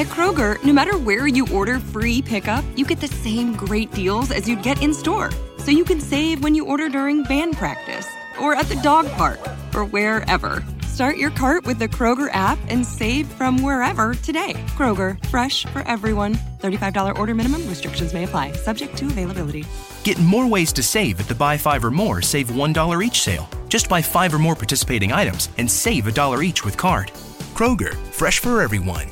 At Kroger, no matter where you order free pickup, you get the same great deals as you'd get in store. So you can save when you order during band practice, or at the dog park, or wherever. Start your cart with the Kroger app and save from wherever today. Kroger, fresh for everyone. $35 order minimum, restrictions may apply, subject to availability. Get more ways to save at the Buy Five or More Save $1 each sale. Just buy five or more participating items and save a dollar each with card. Kroger, fresh for everyone.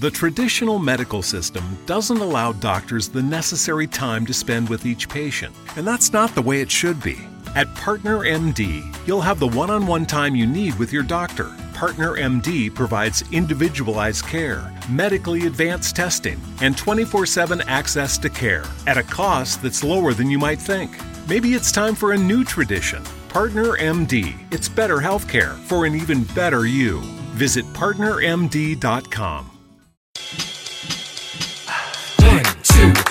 The traditional medical system doesn't allow doctors the necessary time to spend with each patient, and that's not the way it should be. At Partner MD, you'll have the one on one time you need with your doctor. Partner MD provides individualized care, medically advanced testing, and 24 7 access to care at a cost that's lower than you might think. Maybe it's time for a new tradition. Partner MD. It's better healthcare for an even better you. Visit partnermd.com.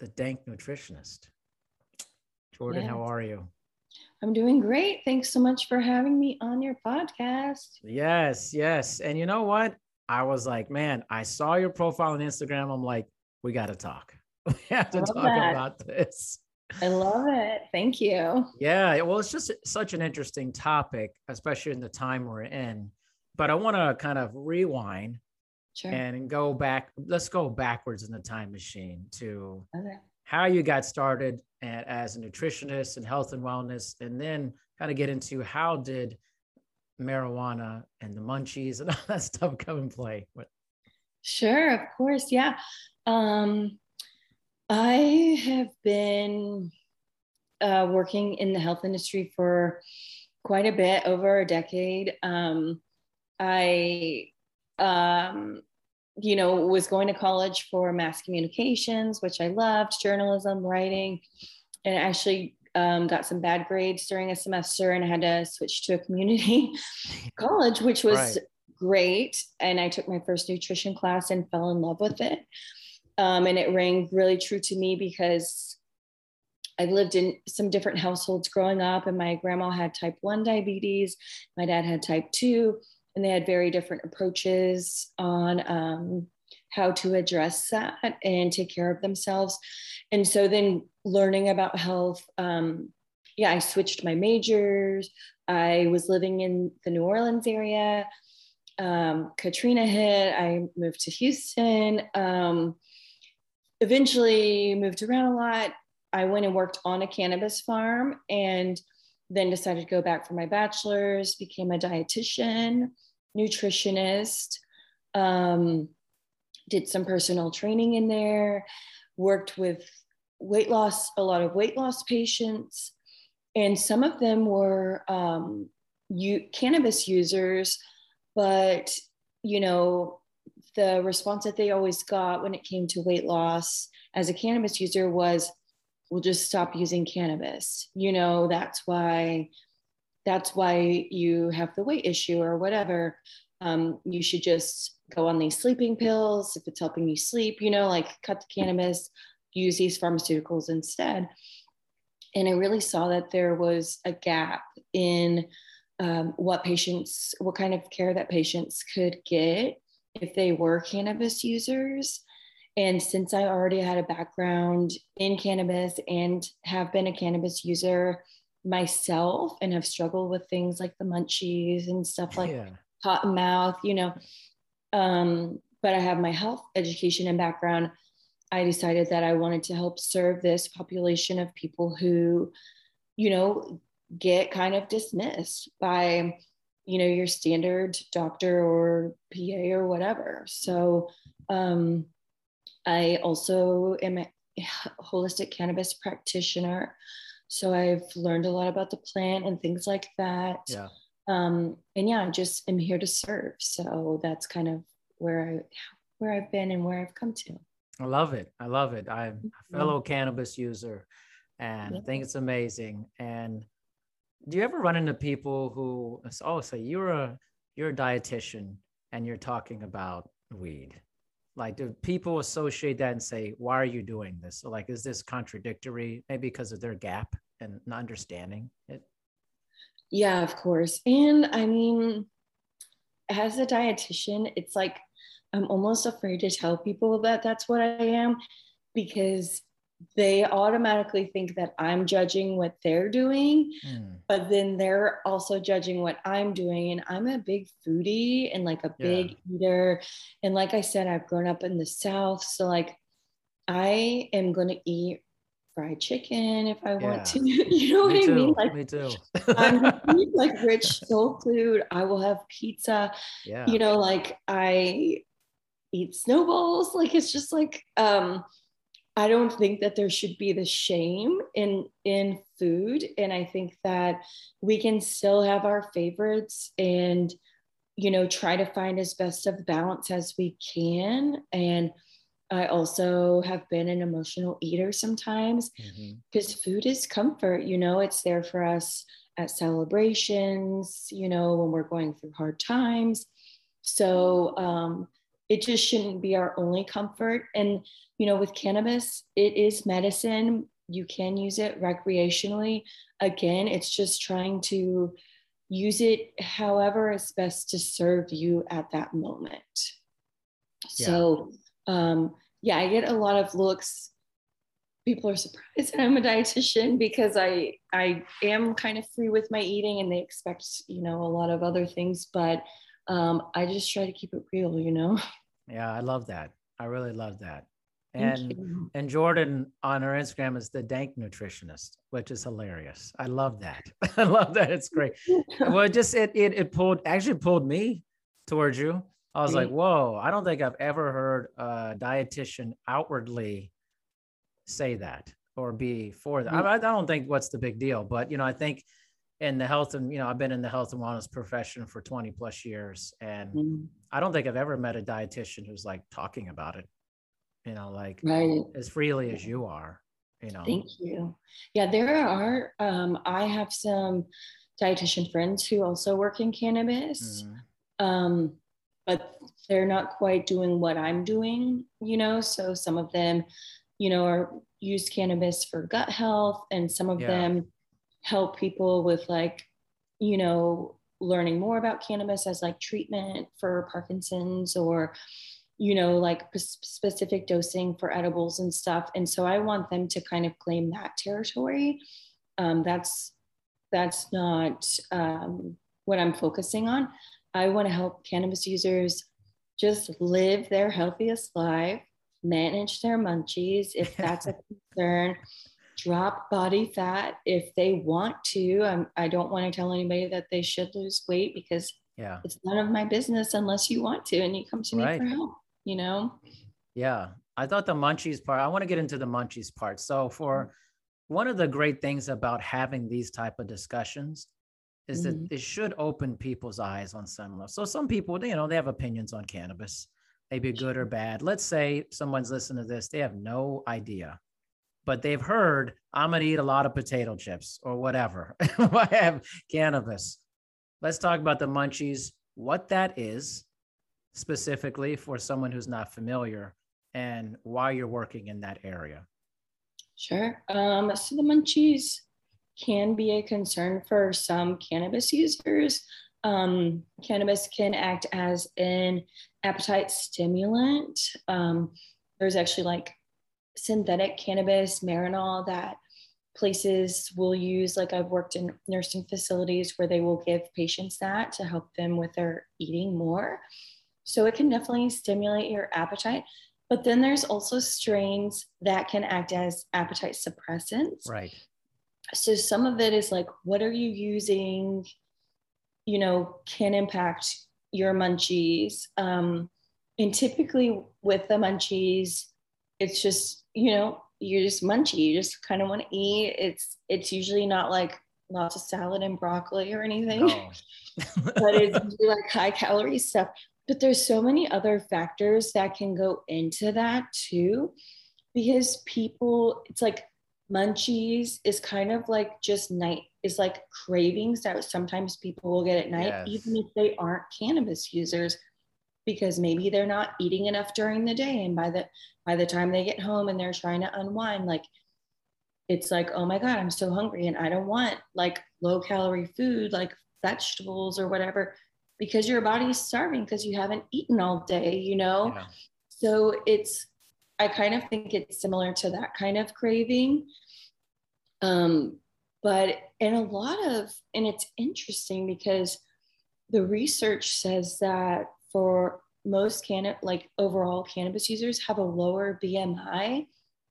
the Dank Nutritionist. Jordan, how are you? I'm doing great. Thanks so much for having me on your podcast. Yes, yes. And you know what? I was like, man, I saw your profile on Instagram. I'm like, we got to talk. We have to talk that. about this. I love it. Thank you. Yeah, well, it's just such an interesting topic, especially in the time we're in. But I want to kind of rewind Sure. and go back. Let's go backwards in the time machine to Okay. how you got started as a nutritionist and health and wellness, and then kind of get into how did marijuana and the munchies and all that stuff come in play. What- Sure, of course. Yeah. Um, I have been uh, working in the health industry for quite a bit, over a decade. Um, I, um, you know, was going to college for mass communications, which I loved, journalism, writing, and actually um, got some bad grades during a semester and I had to switch to a community college, which was Right. great. And I took my first nutrition class and fell in love with it. Um, and it rang really true to me because I lived in some different households growing up, and my grandma had type 1 diabetes, my dad had type 2, and they had very different approaches on um, how to address that and take care of themselves. And so then learning about health, um, yeah, I switched my majors. I was living in the New Orleans area. Um, Katrina hit. I moved to Houston. Um, eventually moved around a lot. I went and worked on a cannabis farm and then decided to go back for my bachelor's, became a dietitian, nutritionist, um, did some personal training in there, worked with weight loss, a lot of weight loss patients. And some of them were um, you, cannabis users, but you know, the response that they always got when it came to weight loss as a cannabis user was we'll just stop using cannabis. You know that's why that's why you have the weight issue or whatever. Um, you should just go on these sleeping pills if it's helping you sleep you know like cut the cannabis use these pharmaceuticals instead. And i really saw that there was a gap in um, what patients what kind of care that patients could get if they were cannabis users. And since I already had a background in cannabis and have been a cannabis user myself and have struggled with things like the munchies and stuff like yeah. hot mouth, you know, um, but I have my health education and background. I decided that I wanted to help serve this population of people who, you know, get kind of dismissed by you know your standard doctor or pa or whatever so um, i also am a holistic cannabis practitioner so i've learned a lot about the plant and things like that Yeah. um, and yeah i just am here to serve so that's kind of where i where I've been and where I've come to. I love it. I love it. I'm a fellow cannabis user and Yeah. I think it's amazing. And do you ever run into people who oh say you're a you're a dietitian and you're talking about weed? Like do people associate that and say, why are you doing this? So like is this contradictory? Maybe because of their gap and not understanding it. Yeah, of course. And I mean, as a dietitian, it's like I'm almost afraid to tell people that that's what I am because they automatically think that I'm judging what they're doing, Hmm. but then they're also judging what I'm doing. And I'm a big foodie and like a big eater. And like I said, I've grown up in the South. So, like, I am going to eat fried chicken if I want to. You know what Me I too. mean? Like, Me too. I'm gonna eat, like rich soul food. I will have pizza. yeah. You know, like I eat snowballs. Like it's just like um I don't think that there should be the shame in in food. And I think that we can still have our favorites and you know try to find as best of balance as we can. And I also have been an emotional eater sometimes because food is comfort you know it's there for us at celebrations you know when we're going through hard times so um, it just shouldn't be our only comfort. And you know with cannabis it is medicine. You can use it recreationally. Again it's just trying to use it however is best to serve you at that moment. So um, yeah i get a lot of looks. People are surprised that I'm a dietitian because I I am kind of free with my eating and they expect you know a lot of other things but um, I just try to keep it real you know Yeah, I love that. I really love that. And and Jordan on her Instagram is the dank nutritionist, which is hilarious. I love that. I love that. It's great. Well, it just it it it pulled actually pulled me towards you. I was like, whoa, I don't think I've ever heard a dietitian outwardly say that or be for that. I, I don't think what's the big deal, but you know, I think in the health and you know, I've been in the health and wellness profession for 20 plus years and Mm, I don't think I've ever met a dietitian who's like talking about it, you know, like right as freely as you are, you know. Thank you. Yeah, there are. Um, I have some dietitian friends who also work in cannabis, Mhm. um, but they're not quite doing what I'm doing, you know. So some of them, you know, are use cannabis for gut health, and some of Yeah. them help people with like, you know, learning more about cannabis as like treatment for Parkinson's or you know, like p- specific dosing for edibles and stuff. And so I want them to kind of claim that territory. Um, that's that's not um, what I'm focusing on. I want to help cannabis users just live their healthiest life, manage their munchies if that's a concern, drop body fat if they want to. I'm, I don't want to tell anybody that they should lose weight because Yeah. it's none of my business unless you want to and you come to me Right. for help you know Yeah. I thought the munchies part, I want to get into the munchies part. So for one of the great things about having these type of discussions is that Mhm. it should open people's eyes on some level. So some people, you know, they have opinions on cannabis, maybe good or bad. Let's say someone's listening to this, they have no idea, but they've heard I'm gonna eat a lot of potato chips or whatever. I have cannabis. Let's talk about the munchies, what that is specifically for someone who's not familiar and why you're working in that area. sure um, so the munchies can be a concern for some cannabis users um, cannabis can act as an appetite stimulant um, there's actually like synthetic cannabis marinol that places will use like i've worked in nursing facilities where they will give patients that to help them with their eating more. So it can definitely stimulate your appetite but then there's also strains that can act as appetite suppressants. Right. so some of it is like what are you using you know can impact your munchies? Um, and typically with the munchies it's just you know you're just munchy you just kind of want to eat it's it's usually not like lots of salad and broccoli or anything No. but it's like high calorie stuff but there's so many other factors that can go into that too because people it's like munchies is kind of like just night is like cravings that sometimes people will get at night yes. even if they aren't cannabis users because maybe they're not eating enough during the day and by the by the time they get home and they're trying to unwind like it's like oh my god i'm so hungry and i don't want like low calorie food like vegetables or whatever because your body's starving because you haven't eaten all day you know yeah. so it's i kind of think it's similar to that kind of craving um but in a lot of and it's interesting because the research says that for most can like overall cannabis users have a lower BMI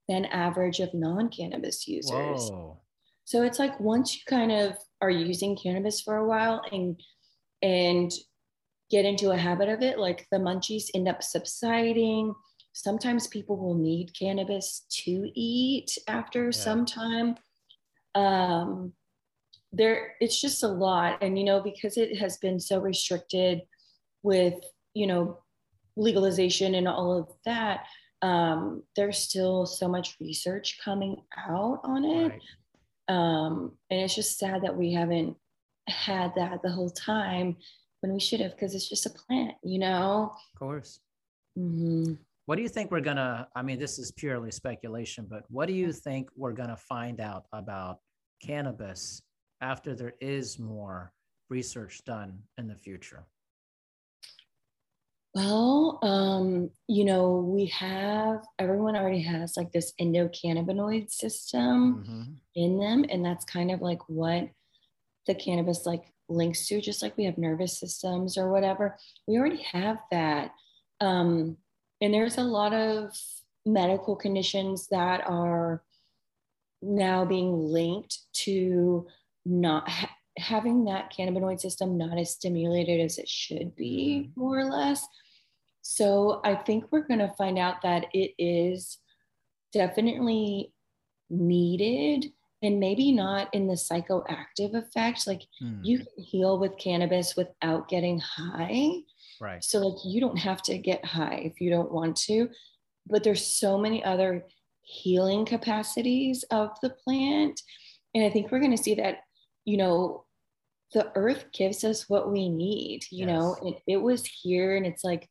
than average of non-cannabis users. Whoa. So it's like once you kind of are using cannabis for a while and and get into a habit of it, like the munchies end up subsiding. Sometimes people will need cannabis to eat after yeah. some time. Um, there, it's just a lot, and you know because it has been so restricted with you know legalization and all of that um, there's still so much research coming out on it. Right. um, and it's just sad that we haven't had that the whole time when we should have because it's just a plant you know? Of course. Mm-hmm. what do you think we're gonna i mean this is purely speculation but what do you think we're gonna find out about cannabis after there is more research done in the future well, um, you know, we have everyone already has like this endocannabinoid system mm-hmm. in them, and that's kind of like what the cannabis like links to, just like we have nervous systems or whatever. We already have that. Um, and there's a lot of medical conditions that are now being linked to not ha- having that cannabinoid system not as stimulated as it should be, mm-hmm. more or less. So I think we're going to find out that it is definitely needed and maybe not in the psychoactive effects. Like mm. you can heal with cannabis without getting high. Right. So like you don't have to get high if you don't want to, but there's so many other healing capacities of the plant. And I think we're going to see that, you know, the earth gives us what we need, you yes. know, and it was here and it's like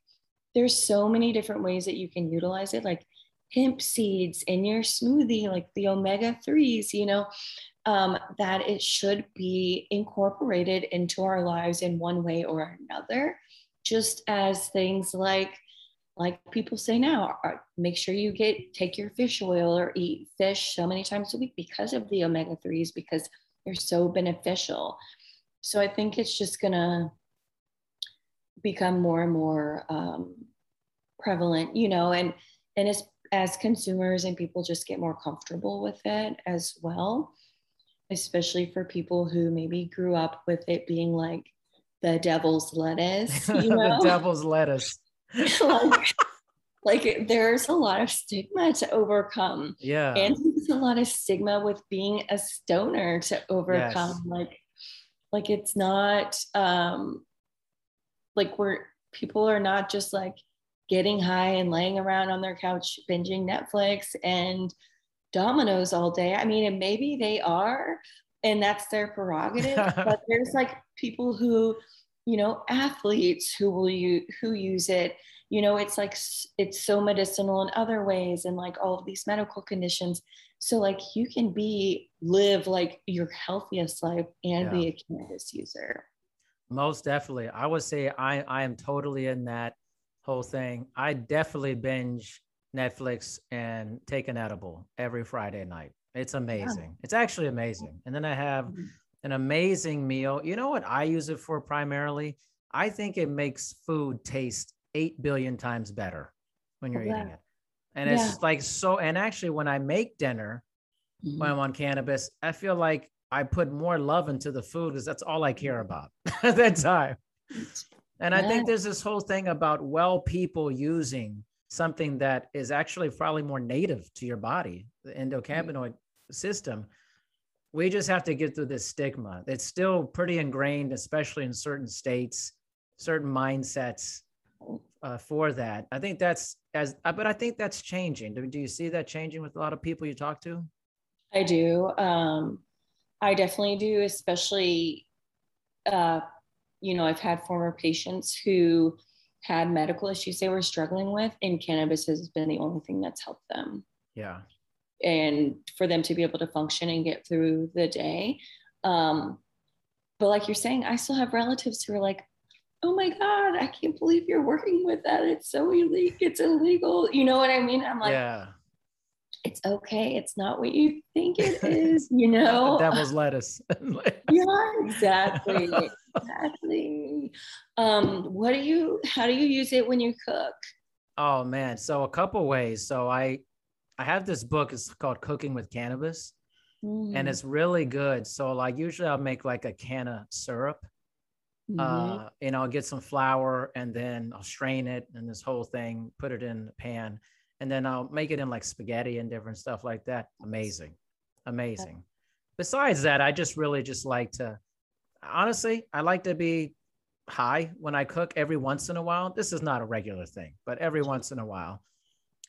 there's so many different ways that you can utilize it like hemp seeds in your smoothie like the omega 3s you know um, that it should be incorporated into our lives in one way or another just as things like like people say now make sure you get take your fish oil or eat fish so many times a week because of the omega 3s because they're so beneficial so i think it's just gonna become more and more um, prevalent, you know, and and as as consumers and people just get more comfortable with it as well, especially for people who maybe grew up with it being like the devil's lettuce, you know? the devil's lettuce. like, like there's a lot of stigma to overcome. Yeah. And there's a lot of stigma with being a stoner to overcome. Yes. Like, like it's not um like we're people are not just like getting high and laying around on their couch binging Netflix and Domino's all day. I mean, and maybe they are, and that's their prerogative. but there's like people who, you know, athletes who will use who use it. You know, it's like it's so medicinal in other ways, and like all of these medical conditions. So like you can be live like your healthiest life and yeah. be a cannabis user. Most definitely, I would say I I am totally in that whole thing. I definitely binge Netflix and take an edible every Friday night. It's amazing. Yeah. It's actually amazing. And then I have mm-hmm. an amazing meal. You know what I use it for primarily? I think it makes food taste 8 billion times better when you're yeah. eating it. And it's like so. And actually, when I make dinner, mm-hmm. when I'm on cannabis, I feel like I put more love into the food because that's all I care about at that time. And I think there's this whole thing about well people using something that is actually probably more native to your body, the endocannabinoid system. We just have to get through this stigma. It's still pretty ingrained, especially in certain states, certain mindsets. Uh, for that. I think that's as, uh, but I think that's changing. Do, do you see that changing with a lot of people you talk to? I do. Um, I definitely do, especially, uh, you know, I've had former patients who had medical issues they were struggling with, and cannabis has been the only thing that's helped them. Yeah. And for them to be able to function and get through the day. Um, but like you're saying, I still have relatives who are like, oh my God, I can't believe you're working with that. It's so illegal. It's illegal. You know what I mean? I'm like, yeah. It's okay. It's not what you think it is, you know? devil's lettuce. yeah, exactly. exactly. Um, what do you how do you use it when you cook? Oh man. So a couple ways. So I I have this book, it's called Cooking with Cannabis. Mm. And it's really good. So like usually I'll make like a can of syrup Mm-hmm. Uh, and I'll get some flower and then I'll strain it and this whole thing, put it in the pan, and then I'll make it in like spaghetti and different stuff like that. Amazing. Amazing. Besides that, I just really just like to honestly, I like to be high when I cook every once in a while. This is not a regular thing, but every once in a while.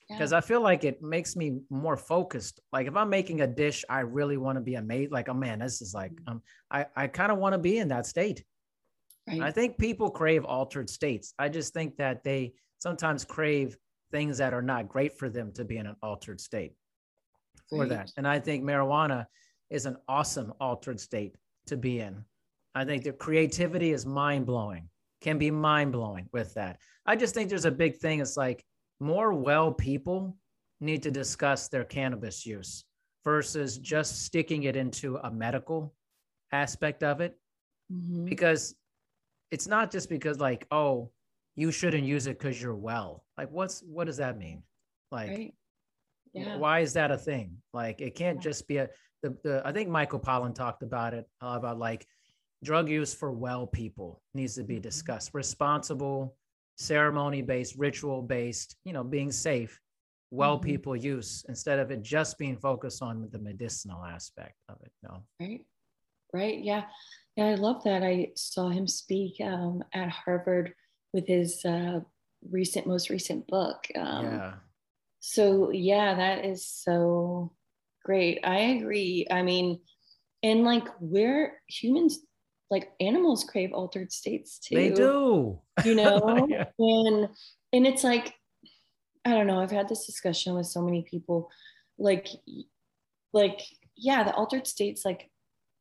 Because yeah. I feel like it makes me more focused. Like if I'm making a dish, I really want to be amazed. Like, oh man, this is like, mm-hmm. um, I, I kind of want to be in that state. Right. I think people crave altered states. I just think that they sometimes crave things that are not great for them to be in an altered state for right. that. And I think marijuana is an awesome altered state to be in. I think the creativity is mind blowing, can be mind blowing with that. I just think there's a big thing. It's like more well people need to discuss their cannabis use versus just sticking it into a medical aspect of it. Mm-hmm. Because it's not just because like oh you shouldn't use it because you're well like what's what does that mean like right. yeah. why is that a thing like it can't just be a the, the i think michael pollan talked about it uh, about like drug use for well people needs to be mm-hmm. discussed responsible ceremony based ritual based you know being safe well mm-hmm. people use instead of it just being focused on the medicinal aspect of it no right right yeah yeah, I love that. I saw him speak um, at Harvard with his uh, recent, most recent book. Um, yeah. So yeah, that is so great. I agree. I mean, and like we're humans, like animals crave altered states too. They do. You know, yeah. and and it's like, I don't know. I've had this discussion with so many people, like, like yeah, the altered states, like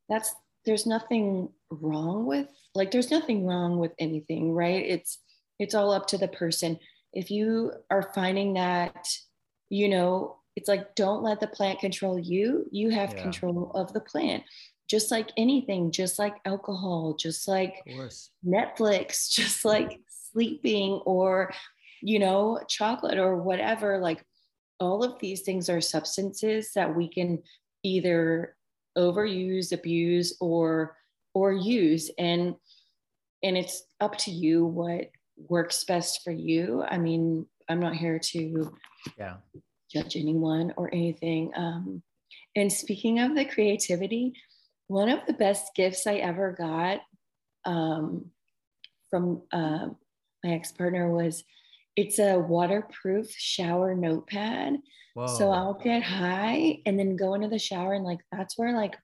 that's there's nothing wrong with like there's nothing wrong with anything right? It's it's all up to the person. If you are finding that you know it's like don't let the plant control you. You have yeah. control of the plant. Just like anything just like alcohol just like netflix just like sleeping or you know chocolate or whatever like all of these things are substances that we can either overuse, abuse, or or use. And and it's up to you what works best for you. I mean, I'm not here to yeah judge anyone or anything. Um, and speaking of the creativity, one of the best gifts I ever got um, from uh, my ex partner was it's a waterproof shower notepad Whoa. So I'll get high and then go into the shower and like that's where like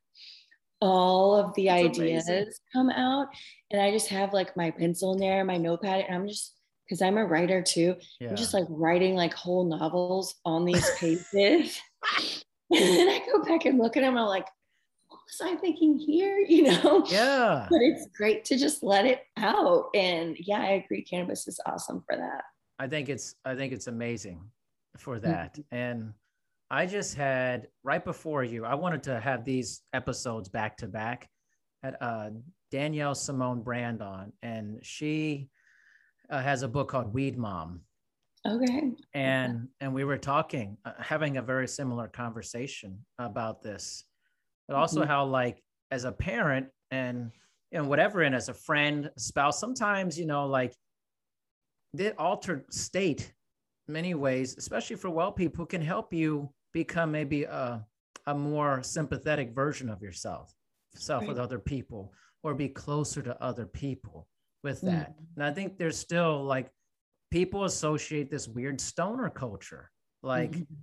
all of the that's ideas amazing. come out. And I just have like my pencil in there, my notepad, and I'm just because I'm a writer too. Yeah. I'm just like writing like whole novels on these pages. and then I go back and look at them. I'm like, what was I thinking here? You know? Yeah. But it's great to just let it out. And yeah, I agree. Cannabis is awesome for that. I think it's I think it's amazing for that. Mm-hmm. And I just had right before you, I wanted to have these episodes back to back. Had uh, Danielle Simone Brand on, and she uh, has a book called Weed Mom. Okay. And okay. and we were talking, uh, having a very similar conversation about this, but also mm-hmm. how like as a parent and you know whatever, and as a friend, spouse, sometimes you know like the altered state many ways, especially for well people, can help you become maybe a, a more sympathetic version of yourself, self right. with other people, or be closer to other people with that. Mm. And I think there's still like people associate this weird stoner culture. Like, mm-hmm.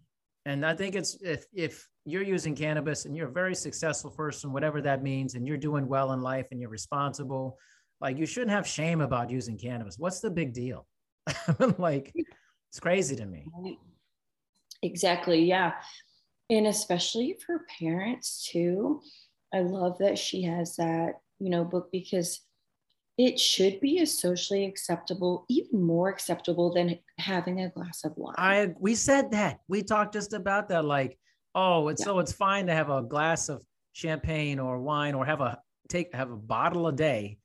and I think it's if if you're using cannabis and you're a very successful person, whatever that means, and you're doing well in life and you're responsible, like you shouldn't have shame about using cannabis. What's the big deal? like, it's crazy to me. Exactly. Yeah. And especially for parents too. I love that she has that, you know, book because it should be a socially acceptable, even more acceptable than having a glass of wine. I we said that. We talked just about that. Like, oh, it's yeah. so it's fine to have a glass of champagne or wine or have a take have a bottle a day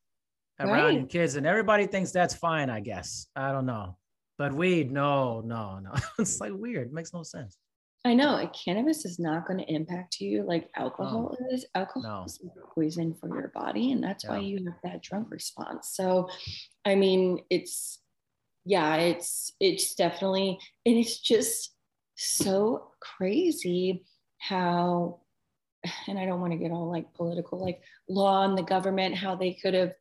around right. kids, and everybody thinks that's fine. I guess I don't know, but weed, no, no, no. it's like weird. It makes no sense. I know cannabis is not going to impact you like alcohol no. is. Alcohol no. is poison for your body, and that's why you have that drunk response. So, I mean, it's yeah, it's it's definitely, and it's just so crazy how, and I don't want to get all like political, like law and the government, how they could have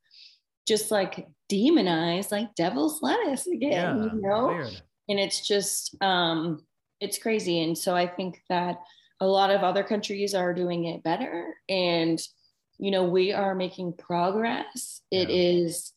just like demonized like devil's lettuce again, yeah, you know? Weird. And it's just um it's crazy. And so I think that a lot of other countries are doing it better. And, you know, we are making progress. It yeah. is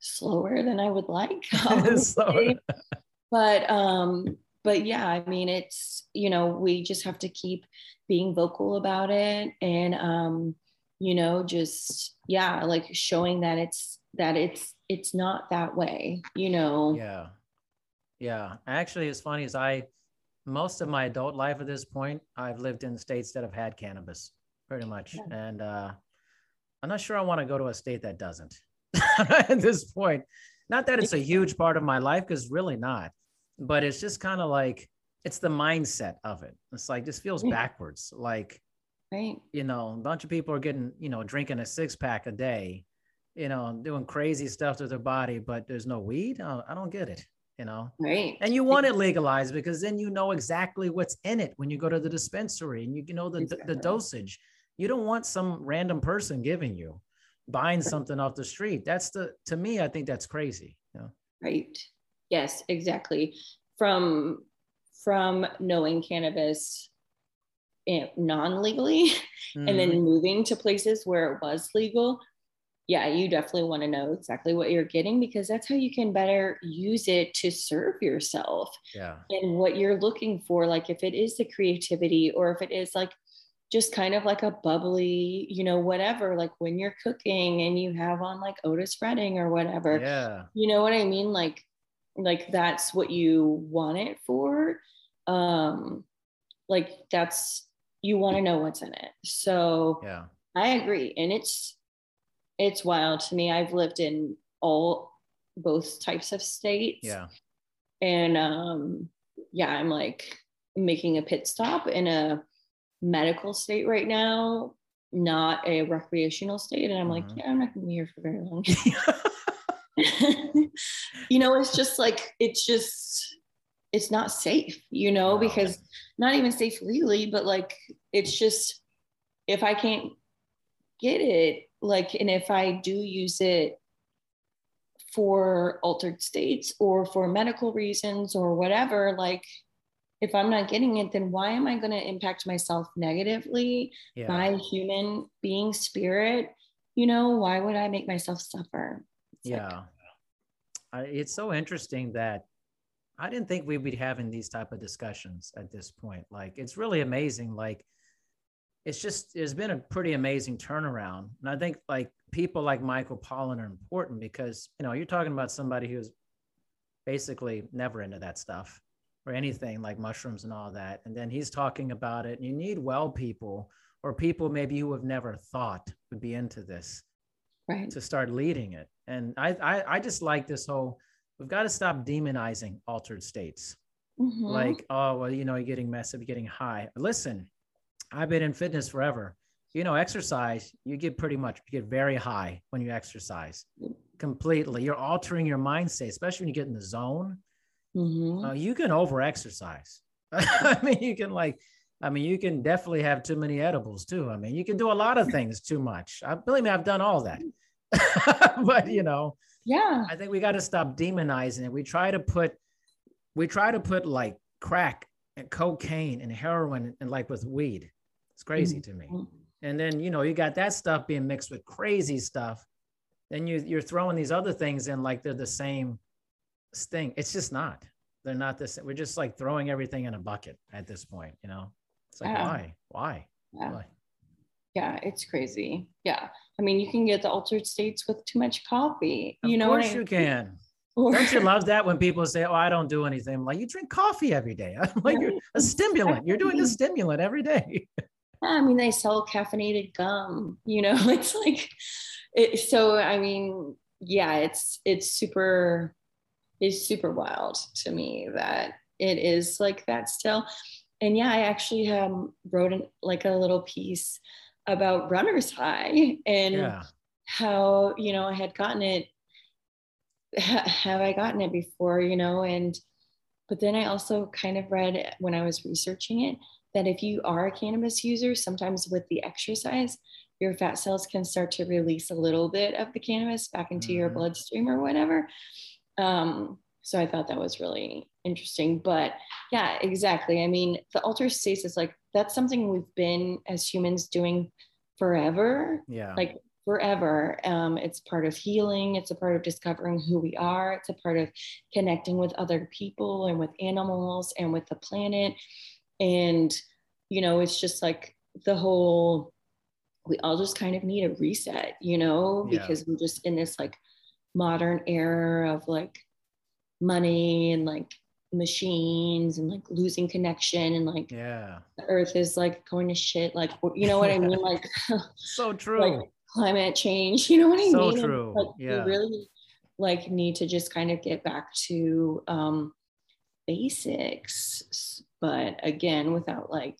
slower than I would like. but um, but yeah, I mean it's, you know, we just have to keep being vocal about it and um, you know, just yeah, like showing that it's that it's it's not that way, you know. Yeah. Yeah, actually, as funny as I, most of my adult life at this point, I've lived in states that have had cannabis, pretty much, yeah. and uh, I'm not sure I want to go to a state that doesn't. at this point, not that it's a huge part of my life, because really not, but it's just kind of like it's the mindset of it. It's like this feels backwards, like. Right. You know, a bunch of people are getting, you know, drinking a six pack a day, you know, doing crazy stuff to their body, but there's no weed. I don't get it you know right and you want it legalized because then you know exactly what's in it when you go to the dispensary and you know the, exactly. the dosage you don't want some random person giving you buying something off the street that's the to me i think that's crazy you know? right yes exactly from from knowing cannabis non-legally mm-hmm. and then mm-hmm. moving to places where it was legal yeah, you definitely want to know exactly what you're getting because that's how you can better use it to serve yourself. Yeah. And what you're looking for, like if it is the creativity or if it is like just kind of like a bubbly, you know, whatever, like when you're cooking and you have on like Otis Redding or whatever. Yeah. You know what I mean? Like, like that's what you want it for. Um, like that's you want to know what's in it. So yeah, I agree. And it's it's wild to me. I've lived in all both types of states. Yeah. And um yeah, I'm like making a pit stop in a medical state right now, not a recreational state. And I'm like, mm-hmm. yeah, I'm not gonna be here for very long. you know, it's just like it's just it's not safe, you know, because not even safe legally, but like it's just if I can't get it, like and if i do use it for altered states or for medical reasons or whatever like if i'm not getting it then why am i going to impact myself negatively? Yeah. by human being spirit you know why would i make myself suffer? It's yeah. Like, I, it's so interesting that i didn't think we'd be having these type of discussions at this point. Like it's really amazing like it's just it's been a pretty amazing turnaround. And i think like people like michael pollan are important because you know you're talking about somebody who's basically never into that stuff or anything like mushrooms and all that. And then he's talking about it and you need well people or people maybe who have never thought would be into this right. to start leading it. And i i, I just like this whole we've got to stop demonizing altered states mm-hmm. like oh well you know you're getting messed up you're getting high listen I've been in fitness forever. You know, exercise, you get pretty much you get very high when you exercise completely. You're altering your mindset, especially when you get in the zone. Mm-hmm. Uh, you can over exercise. I mean, you can like, I mean, you can definitely have too many edibles too. I mean, you can do a lot of things too much. I believe me, I've done all that. but you know, Yeah. I think we got to stop demonizing it. We try to put, we try to put like crack and cocaine and heroin and like with weed. It's crazy mm-hmm. to me. Mm-hmm. And then you know you got that stuff being mixed with crazy stuff. Then you you're throwing these other things in like they're the same thing. It's just not. They're not this. We're just like throwing everything in a bucket at this point. You know, it's like yeah. why, why, yeah. why? Yeah, it's crazy. Yeah, I mean, you can get the altered states with too much coffee. Of you know, course you can. Or, don't you love that when people say, "Oh, I don't do anything"? I'm like, you drink coffee every day. I'm like, you're a stimulant. You're doing a stimulant every day. I mean, they sell caffeinated gum. You know, it's like, it, so. I mean, yeah, it's it's super, it's super wild to me that it is like that still. And yeah, I actually um, wrote an, like a little piece about runner's high and yeah. how you know I had gotten it. have I gotten it before? You know, and but then I also kind of read when I was researching it that if you are a cannabis user, sometimes with the exercise, your fat cells can start to release a little bit of the cannabis back into mm-hmm. your bloodstream or whatever. Um, so I thought that was really interesting. But yeah, exactly. I mean, the altered states is like that's something we've been as humans doing forever. Yeah. Like forever. Um, it's part of healing. It's a part of discovering who we are. It's a part of connecting with other people and with animals and with the planet and you know it's just like the whole we all just kind of need a reset you know yeah. because we're just in this like modern era of like money and like machines and like losing connection and like yeah. the earth is like going to shit like you know what i mean? Like so true. like climate change you know what i so mean? true. Like, yeah. we really like need to just kind of get back to um basics but again without like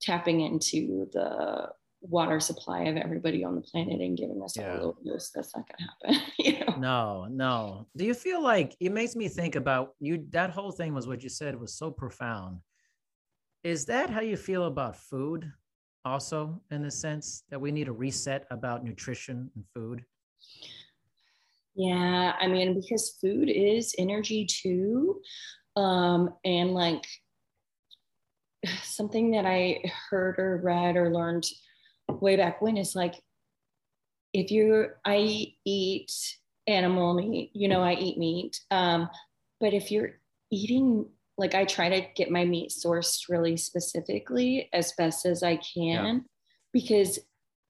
tapping into the water supply of everybody on the planet and giving us yeah. all dose that's not going to happen you know? no no do you feel like it makes me think about you that whole thing was what you said was so profound is that how you feel about food also in the sense that we need a reset about nutrition and food yeah i mean because food is energy too um and like something that I heard or read or learned way back when is like if you're, I eat animal meat, you know, I eat meat. Um, but if you're eating like I try to get my meat sourced really specifically as best as I can yeah. because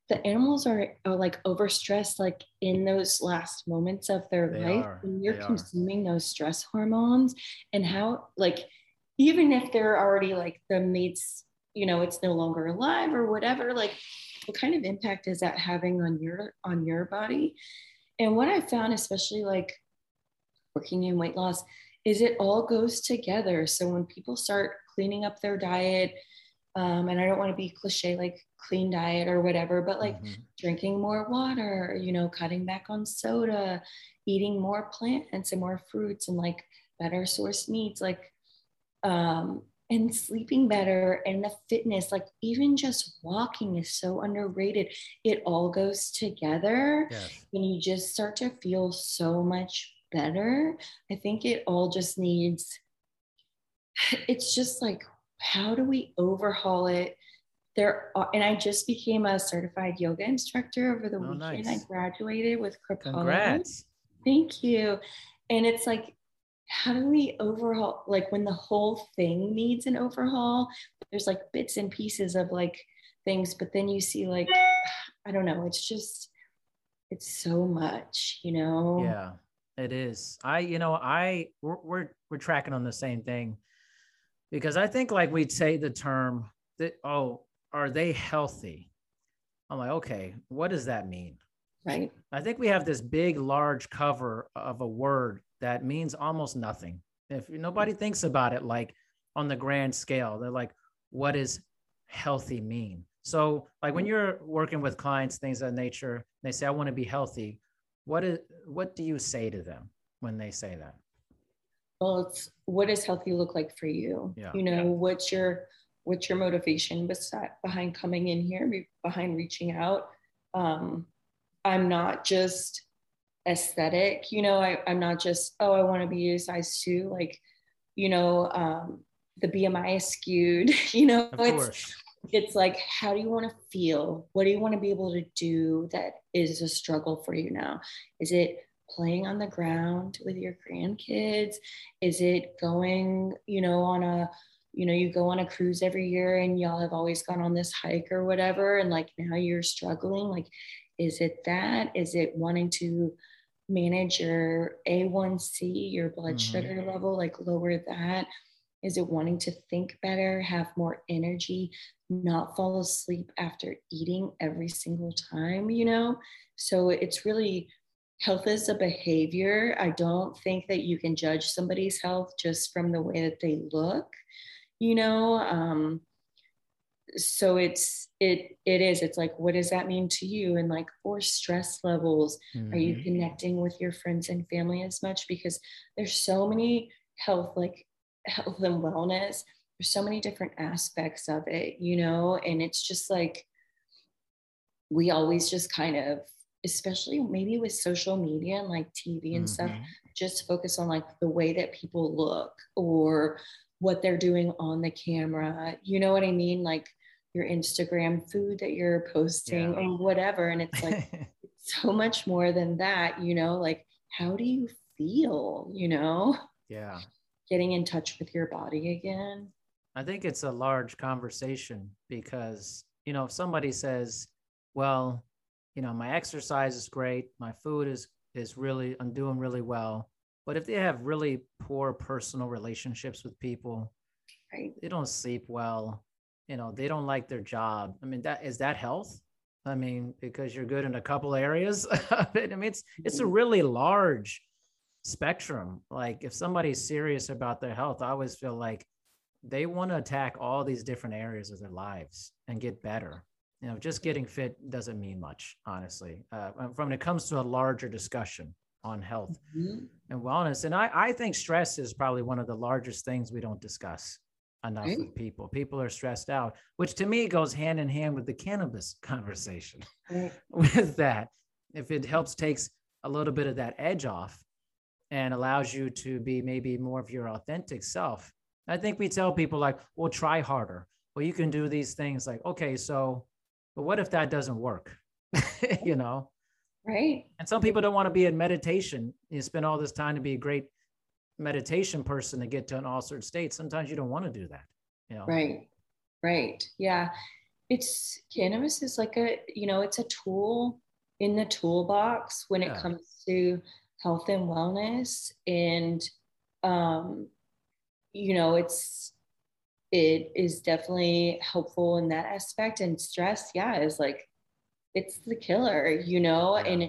the animals are, are like overstressed like in those last moments of their they life are. when you're they consuming are. those stress hormones and how like even if they're already like the mates, you know, it's no longer alive or whatever, like what kind of impact is that having on your on your body? And what I found, especially like working in weight loss, is it all goes together. So when people start cleaning up their diet, um, and I don't want to be cliche like clean diet or whatever, but like mm-hmm. drinking more water, you know, cutting back on soda, eating more plants and more fruits and like better source meats, like um, and sleeping better and the fitness like even just walking is so underrated it all goes together yes. and you just start to feel so much better i think it all just needs it's just like how do we overhaul it there are, and i just became a certified yoga instructor over the oh, weekend nice. i graduated with Kripalu. Congrats. thank you and it's like how do we overhaul like when the whole thing needs an overhaul there's like bits and pieces of like things but then you see like i don't know it's just it's so much you know? Yeah it is. I you know i we're we're, we're tracking on the same thing because i think like we'd say the term that oh are they healthy? I'm like okay what does that mean? Right. I think we have this big large cover of a word that means almost nothing. If nobody thinks about it like on the grand scale, they're like, what does healthy mean? So, like when you're working with clients, things of nature, they say, I want to be healthy. What is what do you say to them when they say that? Well, it's what does healthy look like for you? Yeah. You know, yeah. what's your what's your motivation beside, behind coming in here, behind reaching out? Um, I'm not just aesthetic. You know, I, I'm not just, oh, I want to be a size two. Like, you know, um, the BMI is skewed. you know, Of it's course. it's like how do you want to feel what do you want to be able to do that is a struggle for you now is it playing on the ground with your grandkids is it going you know on a you know you go on a cruise every year and y'all have always gone on this hike or whatever and like now you're struggling like is it that is it wanting to manage your a1c your blood Mhm. sugar level like lower that is it wanting to think better have more energy not fall asleep after eating every single time, you know? So it's really health is a behavior. I don't think that you can judge somebody's health just from the way that they look, you know? Um, so it's it it is it's like what does that mean to you and like for stress levels are you Mhm. connecting with your friends and family as much because there's so many health like health and wellness there's so many different aspects of it you know and it's just like we always just kind of especially maybe with social media and like tv and stuff Mhm. just focus on like the way that people look or what they're doing on the camera you know what i mean like your instagram food that you're posting Yeah. or whatever and it's like so much more than that you know like how do you feel you know yeah. getting in touch with your body again I think it's a large conversation because, you know, if somebody says, well, you know, my exercise is great, my food is is really I'm doing really well, but if they have really poor personal relationships with people, right they don't sleep well, you know, they don't like their job. I mean, that is that health? I mean, because you're good in a couple areas. of it. I mean, it's it's a really large spectrum. Like if somebody's serious about their health, I always feel like they want to attack all these different areas of their lives and get better. You know, just getting fit doesn't mean much, honestly. Uh, when it comes to a larger discussion on health Mhm. and wellness, and I, I think stress is probably one of the largest things we don't discuss enough with people. People are stressed out, which to me goes hand in hand with the cannabis conversation with that. If it helps takes a little bit of that edge off and allows you to be maybe more of your authentic self. I think we tell people like, well, try harder. Well, you can do these things like, okay, so, but what if that doesn't work? you know? right And some people don't want to be in meditation. You spend all this time to be a great meditation person to get to an altered state. Sometimes you don't want to do that. You know? Right. Right. Yeah. It's cannabis is like a, you know, it's a tool in the toolbox when Yeah. it comes to health and wellness. And, um, you know, it's, it is definitely helpful in that aspect. And stress, yeah, is like, it's the killer, you know, Yeah. and,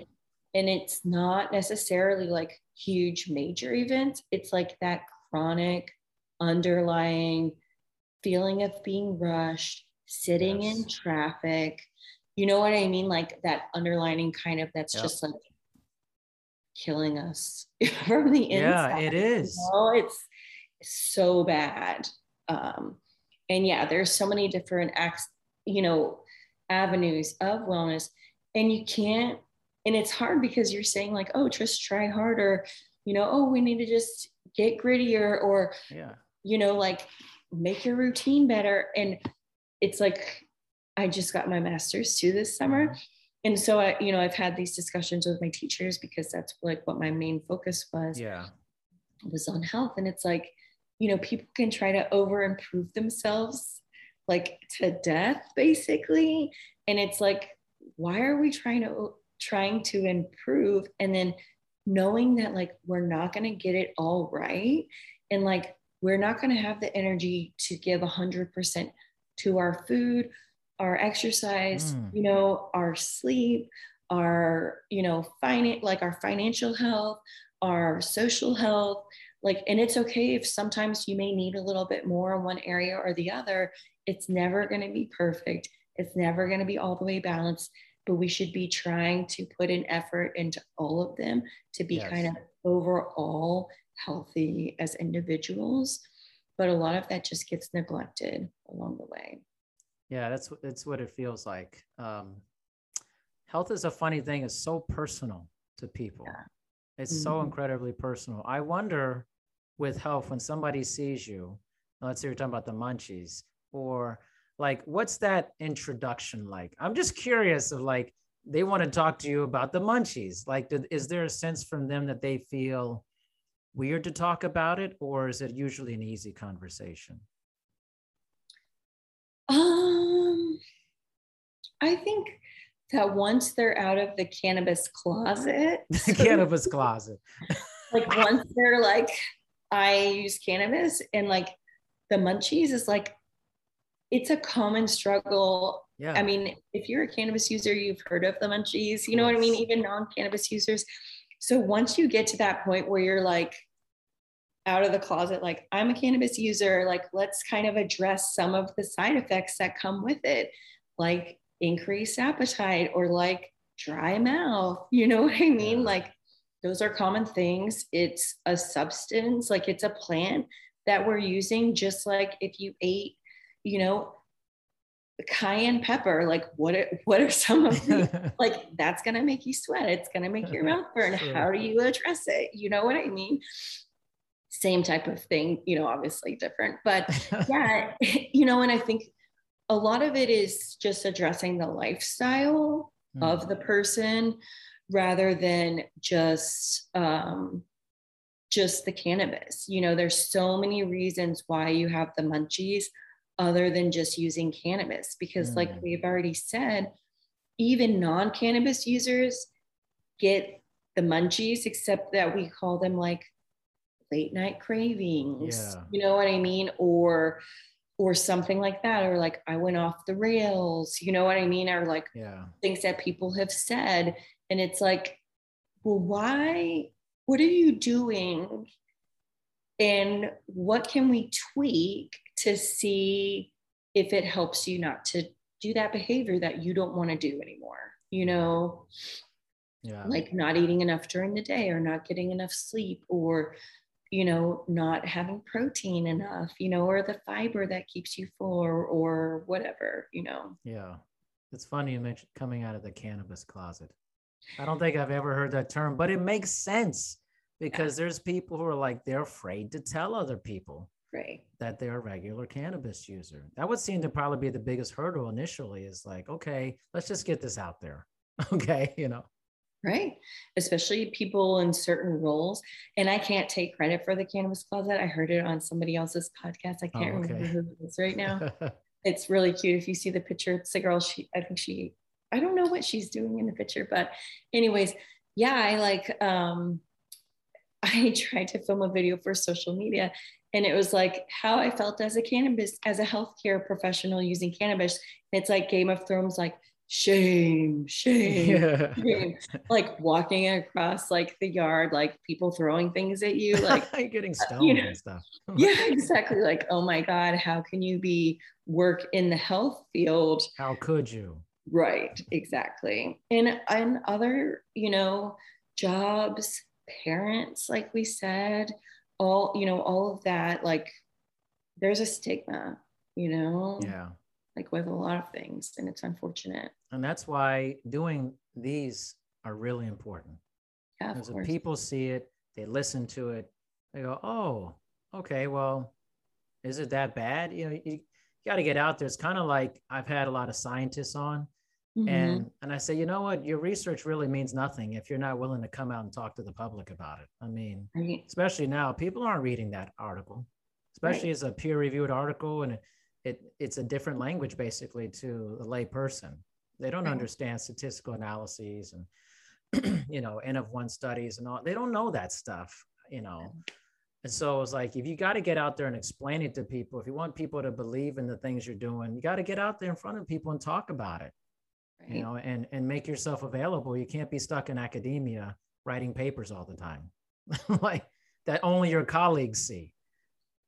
and it's not necessarily like huge major events. It's like that chronic underlying feeling of being rushed, sitting in traffic. You know what I mean? Like that underlining kind of that's Yep. just like killing us from the inside. Yeah, it is. You know, it's so bad. Um, and yeah, there's so many different acts, you know, avenues of wellness. And you can't, and it's hard because you're saying, like, oh, just try harder, you know, oh, we need to just get grittier or Yeah. you know, like make your routine better. And it's like, I just got my master's too this summer. Mhm. And so I, you know, I've had these discussions with my teachers because that's like what my main focus was, Yeah. was on health. And it's like, you know, people can try to over improve themselves like to death, basically. And it's like, why are we trying to trying to improve and then knowing that like we're not going to get it all right and like we're not going to have the energy to give 100% to our food our exercise Mm. you know our sleep our you know finance like our financial health our social health like and it's okay if sometimes you may need a little bit more in one area or the other. It's never going to be perfect. It's never going to be all the way balanced but we should be trying to put an effort into all of them to be Yes. kind of overall healthy as individuals but a lot of that just gets neglected along the way Yeah, that's what that's what it feels like. Um, health is a funny thing; it's so personal to people. Yeah. It's so Mhm. incredibly personal. I wonder with health when somebody sees you, let's say you're talking about the munchies, or like what's that introduction like? I'm just curious of like they want to talk to you about the munchies. Like, did, is there a sense from them that they feel weird to talk about it, or is it usually an easy conversation? Um, I think that once they're out of the cannabis closet, The cannabis closet. like once they're like, I use cannabis and like the munchies is like, it's a common struggle. Yeah. I mean, if you're a cannabis user, you've heard of the munchies, you know what I mean? Even non cannabis users. So once you get to that point where you're like out of the closet, like, I'm a cannabis user, like, let's kind of address some of the side effects that come with it, like increased appetite or like dry mouth. You know what I mean? Like, those are common things. It's a substance, like, it's a plant that we're using, just like if you ate, you know, cayenne pepper, like what are, what are some of the like that's gonna make you sweat. It's gonna make your mouth burn. Sure. how do you address it? You know what i mean? Same type of thing you know obviously different but yeah you know and i think a lot of it is just addressing the lifestyle Hmm. of the person rather than just um just the cannabis. You know there's so many reasons why you have the munchies other than just using cannabis because like Mm. we've already said even non-cannabis users get the munchies except that we call them like late night cravings Yeah. you know what i mean or or something like that or like i went off the rails you know what i mean or like yeah. things that people have said and it's like well why what are you doing and what can we tweak to see if it helps you not to do that behavior that you don't want to do anymore you know Yeah. like not eating enough during the day or not getting enough sleep or you know not having protein enough you know or the fiber that keeps you full or, or whatever you know Yeah. It's funny you mentioned coming out of the cannabis closet. I don't think I've ever heard that term, but it makes sense because there's people who are like, they're afraid to tell other people right that they're a regular cannabis user. That would seem to probably be the biggest hurdle initially is like, okay, let's just get this out there. Okay. You know, right especially people in certain roles and i can't take credit for the cannabis closet i heard it on somebody else's podcast i can't Oh, okay. remember who it is right now it's really cute if you see the picture it's the girl she i think she i don't know what she's doing in the picture but anyways yeah i like um i tried to film a video for social media and it was like how i felt as a cannabis as a healthcare professional using cannabis it's like game of thrones like shame shame yeah. shame. like walking across like the yard like people throwing things at you like getting uh, stoned you know, and stuff. yeah exactly like oh my god how can you be work in the health field How could you? right exactly and and other you know jobs parents like we said all you know all of that like there's a stigma you know Yeah. like with a lot of things and it's unfortunate And that's why doing these are really important. yeah of Because if people see it, they listen to it, they go, oh, okay, well, is it that bad? You know, you, you got to get out there. It's kind of like I've had a lot of scientists on, Mhm. and and I say, you know what, your research really means nothing if you're not willing to come out and talk to the public about it. I mean, Right. especially now, people aren't reading that article, especially as a peer-reviewed article, and it, it it's a different language basically to the lay person. They don't Right. understand statistical analyses and you know n of one studies and all. They don't know that stuff, you know. And so it's like if you got to get out there and explain it to people, if you want people to believe in the things you're doing, you got to get out there in front of people and talk about it right. You know and and make yourself available. You can't be stuck in academia writing papers all the time. Like that only your colleagues see.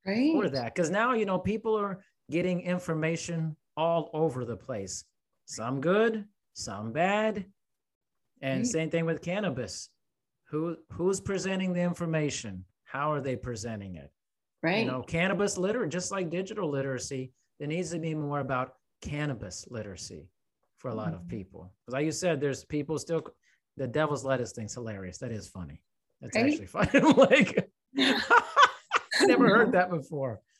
Right. or that because now you know people are getting information all over the place. Some good some bad. And Right. same thing with cannabis. Who who's presenting the information? How are they presenting it? Right you know cannabis literacy just like digital literacy there needs to be more about cannabis literacy for a lot of Mhm. people because like you said there's people still the devil's lettuce thing's hilarious. That is funny. That's Right? actually funny. like, I never heard that before.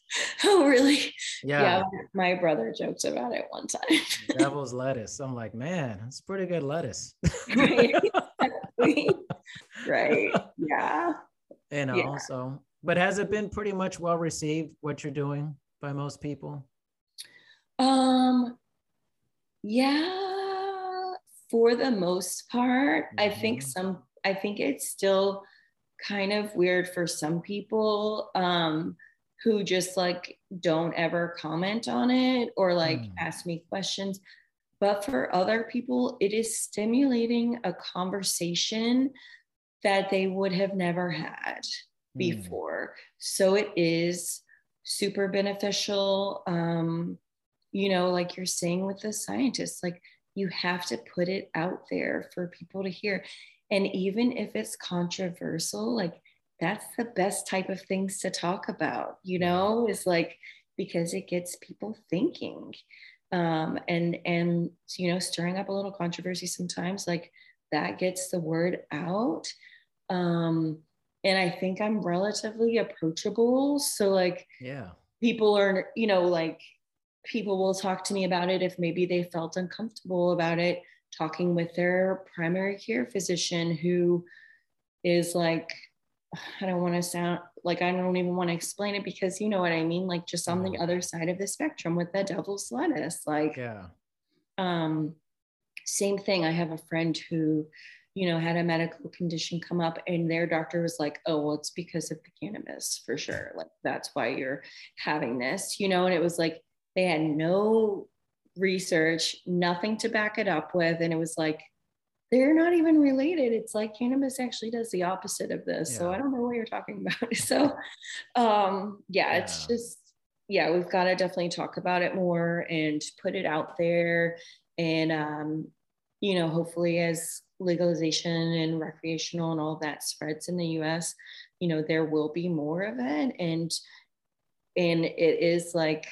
Oh, really? Yeah, Yeah. my brother joked about it one time. devil's lettuce. I'm like, man, that's pretty good lettuce. right. right. Yeah. you know, Yeah. so but has it been pretty much well received what you're doing by most people? Um, yeah, for the most part, I think Mhm. some, I think it's still kind of weird for some people um, who just like don't ever comment on it or like Mm. ask me questions. But for other people, it is stimulating a conversation that they would have never had Hmm. before. So it is super beneficial. Um, you know, like you're saying with the scientists, like you have to put it out there for people to hear. And even if it's controversial, like that's the best type of things to talk about, you know, is like because it gets people thinking. Um, and and you know, stirring up a little controversy sometimes, like that gets the word out. Um, and I think I'm relatively approachable. So like Yeah. people are, you know, like people will talk to me about it if maybe they felt uncomfortable about it, talking with their primary care physician who is like, I don't want to sound like I don't even want to explain it because you know what I mean, like just on the Mhm. other side of the spectrum with the devil's lettuce. Like Yeah. um, same thing. I have a friend who, you know, had a medical condition come up, and their doctor was like, "Oh, well, it's because of the cannabis for sure. Like that's why you're having this," you know. And it was like they had no research, nothing to back it up with, and it was like they're not even related. It's like cannabis actually does the opposite of this. So I don't know what you're talking about. so, um, yeah, it's just yeah, we've got to definitely talk about it more and put it out there. And, um, you know, hopefully as legalization and recreational and all that spreads in the US, you know, there will be more of it. And, and it is like,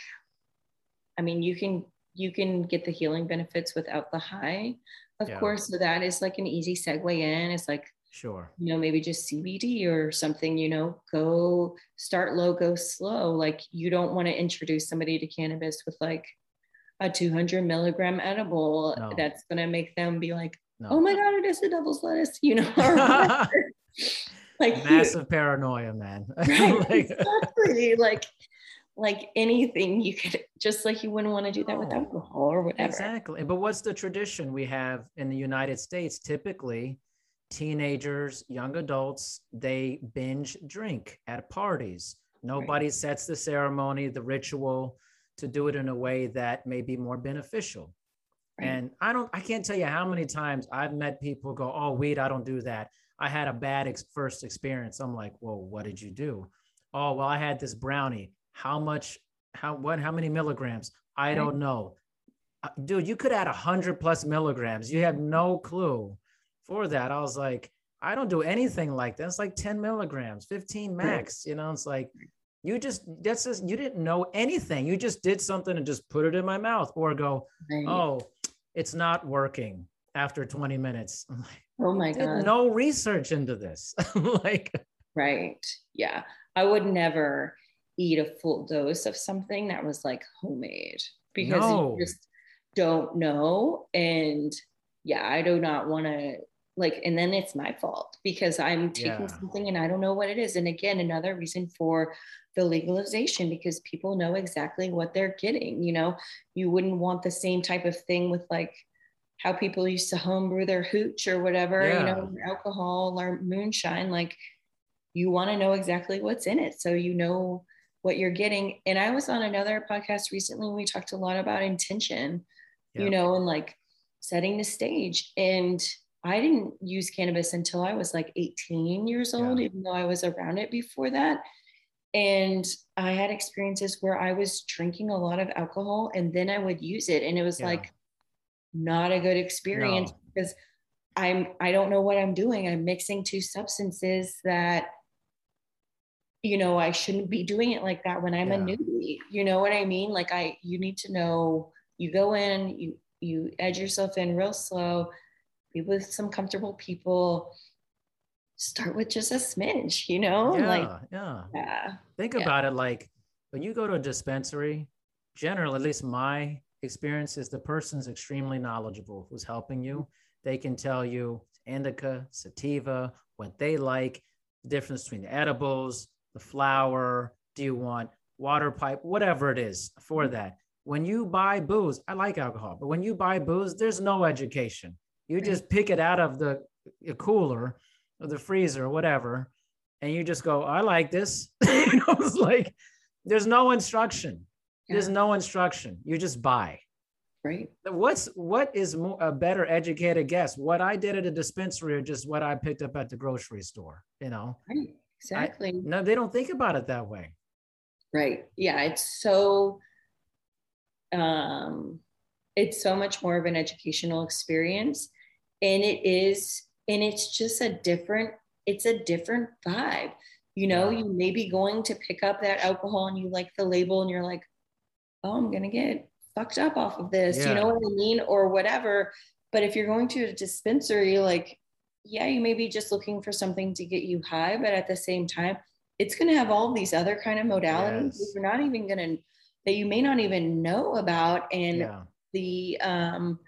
I mean, you can, you can get the healing benefits without the high, of Yeah. course. So that is like an easy segue in. It's like, Sure. you know, maybe just CBD or something, you know, go start low, go slow. Like you don't want to introduce somebody to cannabis with like a 200 milligram edible No. that's going to make them be like, No. oh my God, it is the devil's lettuce, you know, like Massive paranoia, man. right, Like, exactly. Like, like anything you could just like you wouldn't want to do that with alcohol or whatever. Exactly. But what's the tradition we have in the United States? Typically, teenagers, young adults, they binge drink at parties. Nobody sets the ceremony, the ritual to do it in a way that may be more beneficial. Right. And I don't, I can't tell you how many times I've met people go, Oh, weed, I don't do that. I had a bad ex- first experience. I'm like, Well, what did you do? Oh, well, I had this brownie. How much, how, what, how many milligrams? I don't know. Uh, Dude, you could add a hundred plus milligrams. You have no clue for that. I was like, I don't do anything like that. It's like 10 milligrams, 15 max. You know, it's like, you just, that's just, you didn't know anything. You just did something and just put it in my mouth or go, oh, it's not working after 20 minutes. I'm like, oh my God. no research into this. like, Right. Yeah. I would never eat a full dose of something that was like homemade because No. you just don't know. And yeah, I do not want to like, and then it's my fault because I'm taking Yeah. something and I don't know what it is. And again, another reason for the legalization because people know exactly what they're getting. You know, you wouldn't want the same type of thing with like how people used to homebrew their hooch or whatever, you know, alcohol or moonshine. Like, you want to know exactly what's in it so you know what you're getting and i was on another podcast recently and we talked a lot about intention you know and like setting the stage and i didn't use cannabis until i was like 18 years old Yeah. even though i was around it before that and i had experiences where i was drinking a lot of alcohol and then i would use it and it was Yeah. like not a good experience No. because I'm I don't know what I'm doing. I'm mixing two substances that you know I shouldn't be doing it like that when I'm a newbie. You know what I mean? Like I you need to know you go in, you you edge yourself in real slow, be with some comfortable people start with just a smidge you know yeah, like yeah. yeah Think Yeah. about it like when you go to a dispensary, generally, at least my experience is the person's extremely knowledgeable who's helping you. They can tell you indica, sativa, what they like, the difference between the edibles, the flower. Do you want water pipe, whatever it is for mm. that? When you buy booze, I like alcohol, but when you buy booze, there's no education. You just pick it out of the cooler or the freezer or whatever, and you just go, I like this. you know, it's like there's no instruction. There's no instruction. You just buy. right What's what is more, a better educated guess? What I did at a dispensary or just what I picked up at the grocery store? You know, right exactly no, they don't think about it that way. Right. Yeah, it's so um it's so much more of an educational experience and it is and it's just a different it's a different vibe. You know, Yeah. you may be going to pick up that alcohol and you like the label and you're like, "Oh, I'm going to get fucked up off of this." You know what I mean or whatever. But if you're going to a dispensary like yeah, you may be just looking for something to get you high, but at the same time, it's going to have all these other kind of modalities that Yes. you're not even going to that you may not even know about and Yeah, the um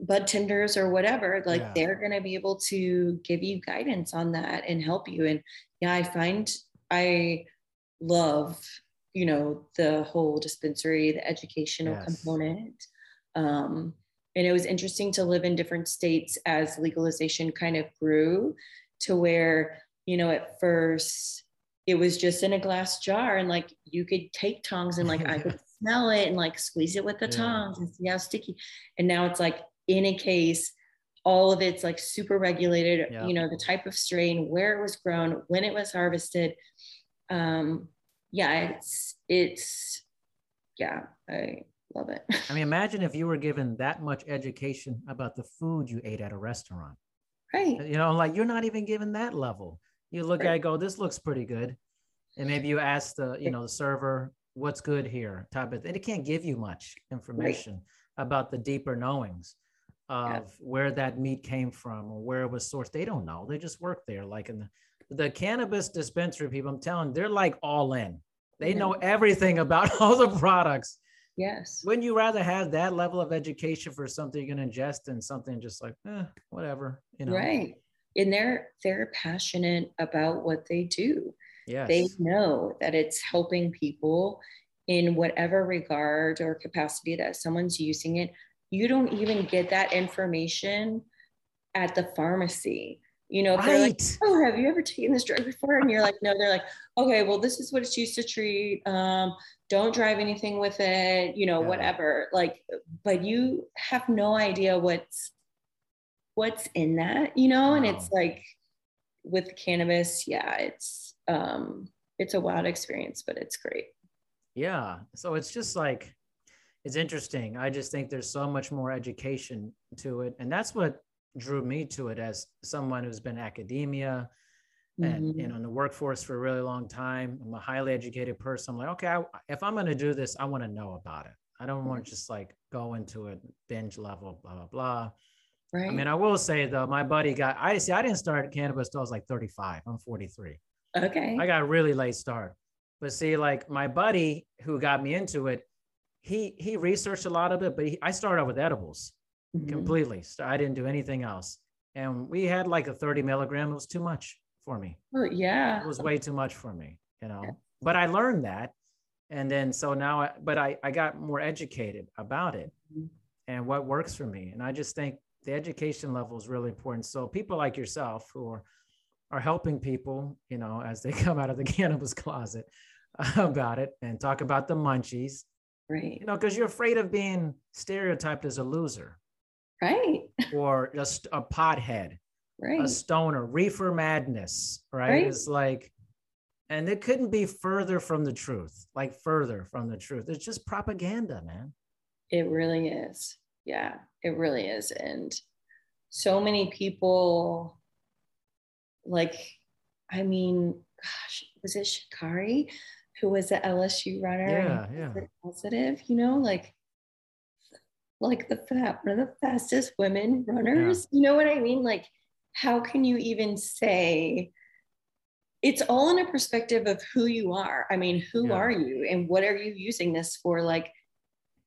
bud tenders or whatever like Yeah. they're going to be able to give you guidance on that and help you and yeah i find i love you know the whole dispensary the educational Yes. component um and it was interesting to live in different states as legalization kind of grew to where you know at first it was just in a glass jar and like you could take tongs and like i could smell it and like squeeze it with the Yeah. tongs and see how sticky and now it's like in a case all of it's like super regulated Yeah. you know the type of strain where it was grown when it was harvested um yeah it's it's yeah i love it I mean, imagine if you were given that much education about the food you ate at a restaurant. right You know, like you're not even given that level. You look at it, go, this looks pretty good. And maybe you ask the, you know, the server, what's good here, type of thing. It can't give you much information about the deeper knowings of where that meat came from or where it was sourced. They don't know. They just work there. Like in the, the cannabis dispensary people, I'm telling they're like all in. They know everything about all the products. Yes. Wouldn't you rather have that level of education for something you're going to ingest than something just like, eh, whatever, you know? right. And they're they're passionate about what they do. Yes. they know that it's helping people in whatever regard or capacity that someone's using it. You don't even get that information at the pharmacy you know if they're like oh have you ever taken this drug before and you're like no they're like okay well this is what it's used to treat um don't drive anything with it you know Yeah. whatever like but you have no idea what's what's in that you know and it's like with cannabis yeah it's um it's a wild experience but it's great Yeah. So it's just like, it's interesting. I just think there's so much more education to it. And that's what drew me to it as someone who's been academia and Mhm. you know in the workforce for a really long time. I'm a highly educated person. I'm like, okay, I, if I'm going to do this, I want to know about it. I don't want to just like go into it binge level, blah blah blah. right I mean, I will say though, my buddy got. I see. I didn't start cannabis till I was like 35. I'm 43. okay I got a really late start. But see, like my buddy who got me into it, he he researched a lot of it, but he, I started out with edibles Mhm. completely. So I didn't do anything else. And we had like a 30 milligram. It was too much for me. Oh, yeah It was way too much for me, you know. Yeah. But I learned that. And then so now I but I, I got more educated about it Mhm. and what works for me. And I just think the education level is really important. So people like yourself who are are helping people, you know, as they come out of the cannabis closet about it and talk about the munchies, right you know, because you're afraid of being stereotyped as a loser right or just a pothead, right a stoner, reefer madness, right? Right. It's like, and it couldn't be further from the truth, like further from the truth. It's just propaganda, man. It really is. Yeah, it really is. And so many people, like, I mean, gosh, was it Sha'Carri who was the LSU runner? Yeah, yeah. Positive, you know, like, like the fat, one of the fastest women runners. Yeah. You know what I mean? Like, how can you even say it's all in a perspective of who you are? I mean, who yeah. are you and what are you using this for? Like,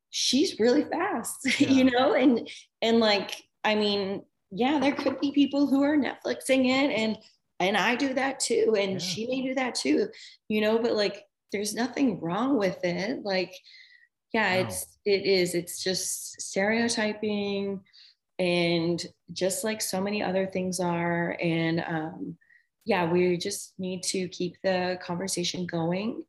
she's really fast, yeah. you know? And and like, I mean, yeah, there could be people who are Netflixing it and and I do that too, and she may do that too, you know, but like there's nothing wrong with it. Like, yeah, wow. it's it is. It's just stereotyping, and just like so many other things are. And um, yeah, we just need to keep the conversation going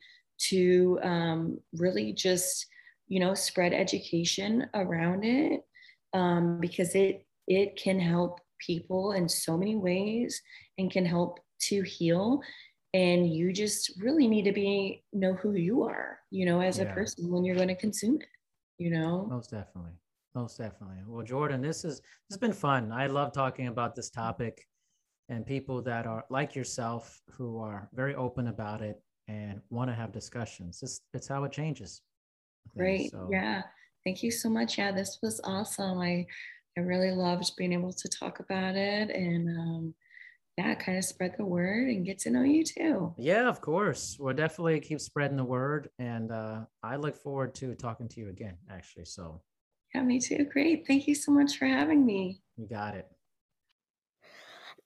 to um, really just you know spread education around it um, because it it can help people in so many ways and can help to heal and you just really need to be know who you are you know as yeah. a person when you're going to consume it you know? Most definitely. Most definitely. Well jordan this is this has been fun. I love talking about this topic and people that are like yourself who are very open about it and want to have discussions. It's, it's how it changes great so. yeah. Thank you so much. Yeah this was awesome. I i really loved being able to talk about it and um yeah, kind of spread the word and get to know you too. Yeah, of course. We'll definitely keep spreading the word. And uh, I look forward to talking to you again, actually. So, yeah, me too. Great. Thank you so much for having me. You got it.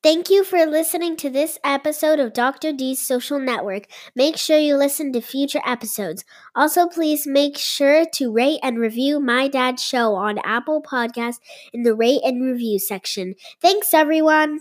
Thank you for listening to this episode of Dr. D's Social Network. Make sure you listen to future episodes. Also, please make sure to rate and review My Dad's Show on Apple Podcasts in the rate and review section. Thanks, everyone.